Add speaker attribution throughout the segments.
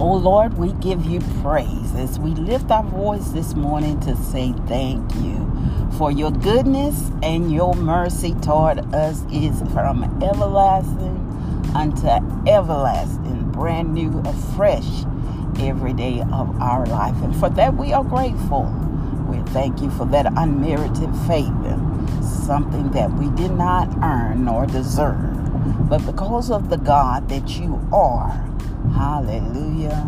Speaker 1: Oh Lord, we give you praise as we lift our voice this morning to say thank you for your goodness and your mercy toward us is from everlasting unto everlasting, brand new, afresh every day of our life. And for that, we are grateful. We thank you for that unmerited favor, something that we did not earn nor deserve. But because of the God that you are, hallelujah,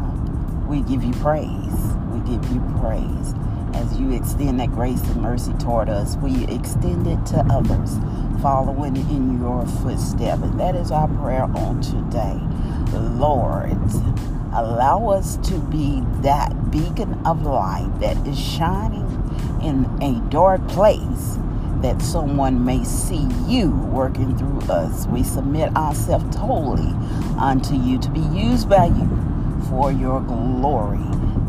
Speaker 1: we give you praise. We give you praise. As you extend that grace and mercy toward us, we extend it to others, following in your footsteps. And that is our prayer on today. Lord, allow us to be that beacon of light that is shining in a dark place that someone may see you working through us. We submit ourselves totally unto you to be used by you for your glory,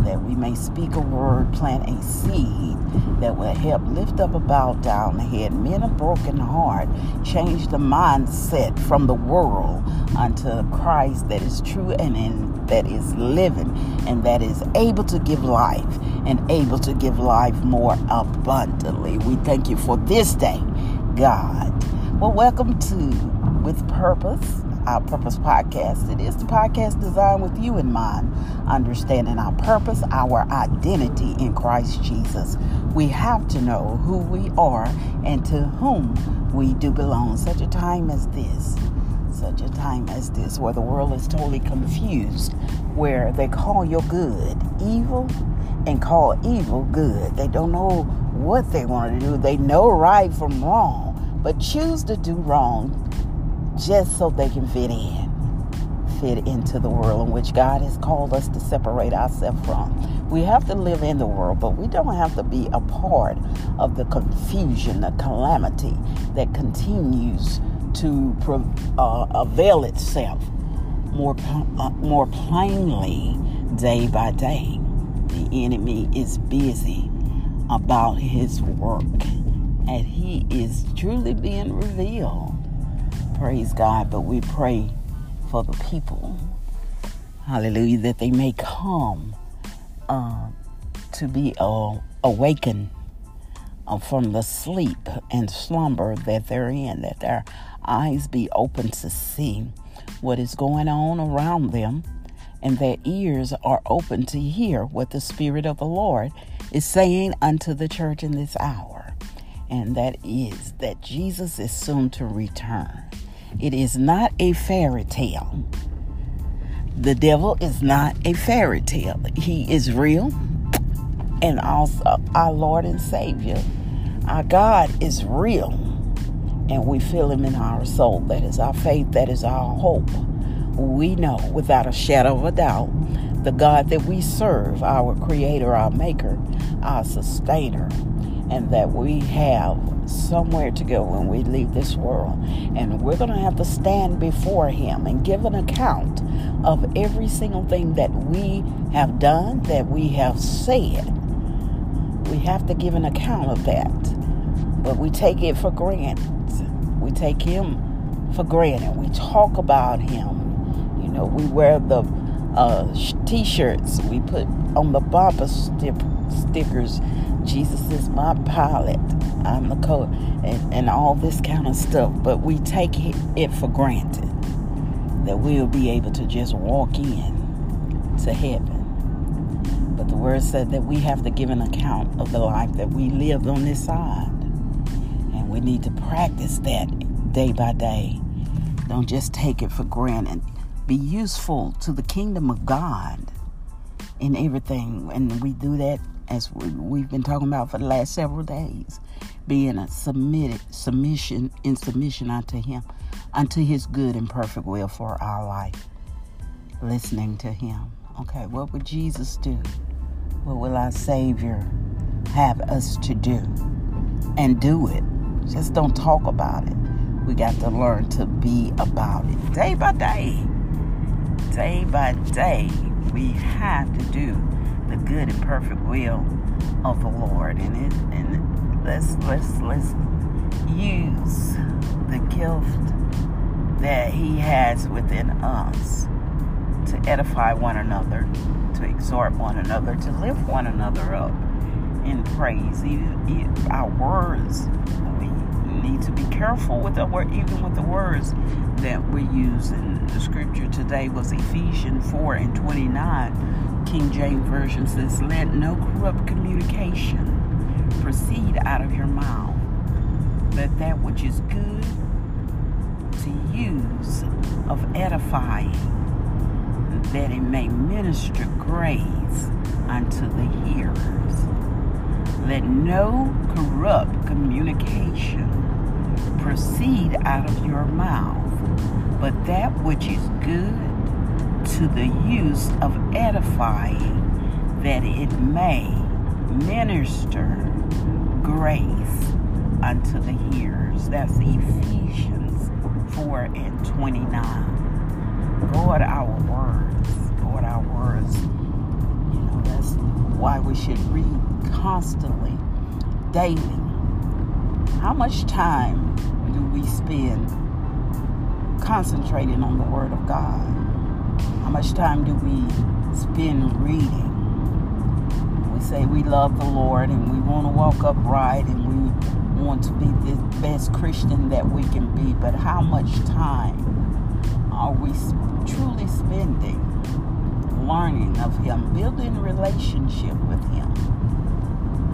Speaker 1: that we may speak a word, plant a seed that will help lift up a bowed down head, mend a broken heart, change the mindset from the world unto Christ that is true and in, that is living and that is able to give life and able to give life more abundantly. We thank you for this day, God. Well, welcome to With Purpose our Purpose podcast. It is the podcast designed with you in mind, understanding our purpose, our identity in Christ Jesus. We have to know who we are and to whom we do belong. Such a time as this, such a time as this, where the world is totally confused, where they call your good evil and call evil good. They don't know what they want to do. They know right from wrong, but choose to do wrong just so they can fit in, fit into the world in which God has called us to separate ourselves from. We have to live in the world, but we don't have to be a part of the confusion, the calamity that continues to uh, avail itself more, uh, more plainly day by day. The enemy is busy about his work, and he is truly being revealed praise God, but we pray for the people, hallelujah, that they may come uh, to be uh, awakened uh, from the sleep and slumber that they're in, that their eyes be open to see what is going on around them, and their ears are open to hear what the Spirit of the Lord is saying unto the church in this hour. And that is that Jesus is soon to return. It is not a fairy tale. The devil is not a fairy tale. He is real and also our Lord and Savior. Our God is real and we feel Him in our soul. That is our faith, that is our hope. We know without a shadow of a doubt the God that we serve, our Creator, our Maker, our Sustainer, and that we have somewhere to go when we leave this world. And we're going to have to stand before Him and give an account of every single thing that we have done, that we have said. We have to give an account of that. But we take it for granted. We take Him for granted. We talk about Him. You know, we wear the uh, t shirts, we put on the bumper stickers Jesus is my pilot. I'm the co and, and all this kind of stuff. But we take it for granted that we'll be able to just walk in to heaven. But the word said that we have to give an account of the life that we lived on this side. And we need to practice that day by day. Don't just take it for granted. Be useful to the kingdom of God in everything. And we do that as we've been talking about for the last several days, being a submitted submission in submission unto Him, unto His good and perfect will for our life. Listening to Him. Okay, what would Jesus do? What will our Savior have us to do? And do it. Just don't talk about it. We got to learn to be about it day by day. Day by day, we have to do the good and perfect will of the Lord. And it and let's let's let's use the gift that He has within us to edify one another, to exhort one another, to lift one another up in praise. Even, our words, need to be careful with the word, even with the words that we use. In the scripture today was Ephesians 4 and 29. King James Version says, Let no corrupt communication proceed out of your mouth, but that which is good to use of edifying, that it may minister grace unto the hearers. Let no corrupt communication proceed out of your mouth, but that which is good to the use of edifying, that it may minister grace unto the hearers. That's Ephesians 4 and 29. Lord, our words, Lord, our words, you know, that's why we should read constantly, daily. How much time do we spend concentrating on the Word of God? How much time do we spend reading? We say we love the Lord and we want to walk upright and we want to be the best Christian that we can be, but how much time are we truly spending learning of Him, building relationship with Him?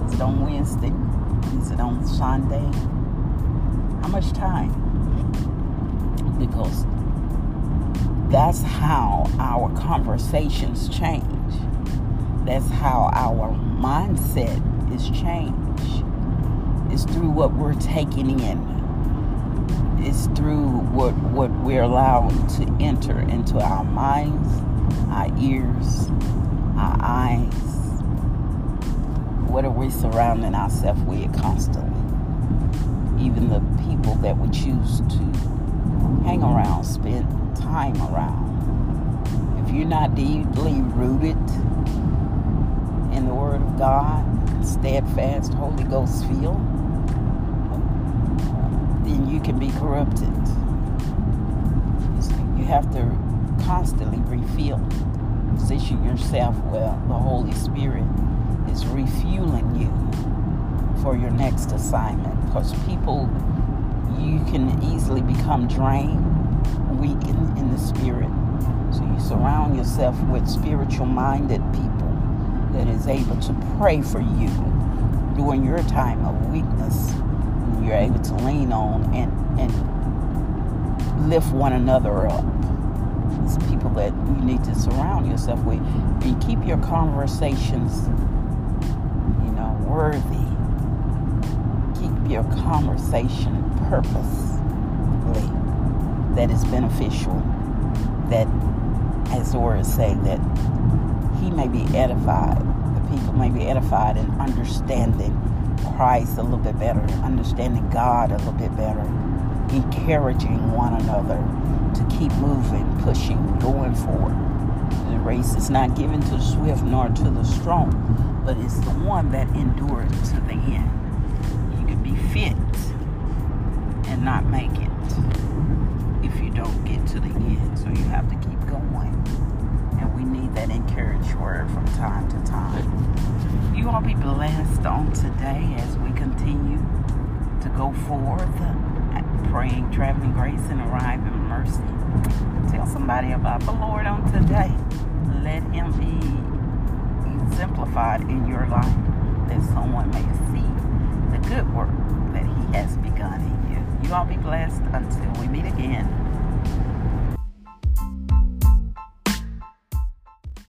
Speaker 1: Is it on Wednesday? Is it on Sunday? How much time? Because that's how our conversations change. That's how our mindset is changed. It's through what we're taking in. It's through what what we're allowing to enter into our minds, our ears, our eyes. What are we surrounding ourselves with constantly? Even the people that we choose to hang around, spend time around. If you're not deeply rooted in the Word of God, steadfast, Holy Ghost filled, then you can be corrupted. You have to constantly refill. Position yourself where the Holy Spirit is refueling you for your next assignment. Because people, you can easily become drained, weakened in the spirit. So you surround yourself with spiritual minded people that is able to pray for you during your time of weakness. You're able to lean on and, and lift one another up. It's people that you need to surround yourself with. And keep your conversations, worthy. Keep your conversation purposely that is beneficial. That, as words say, that he may be edified. The people may be edified in understanding Christ a little bit better, understanding God a little bit better, encouraging one another to keep moving, pushing, going forward. The race is not given to the swift nor to the strong, but it's the one that endures to the end. You can be fit and not make it if you don't get to the end. So you have to keep going. And we need that encouraged word from time to time. You all be blessed on today as we continue to go forth, praying, traveling grace, and arriving mercy. Tell somebody about the Lord on today let him be exemplified in your life that someone may see the good work that he has begun in you. You all be blessed until we meet again.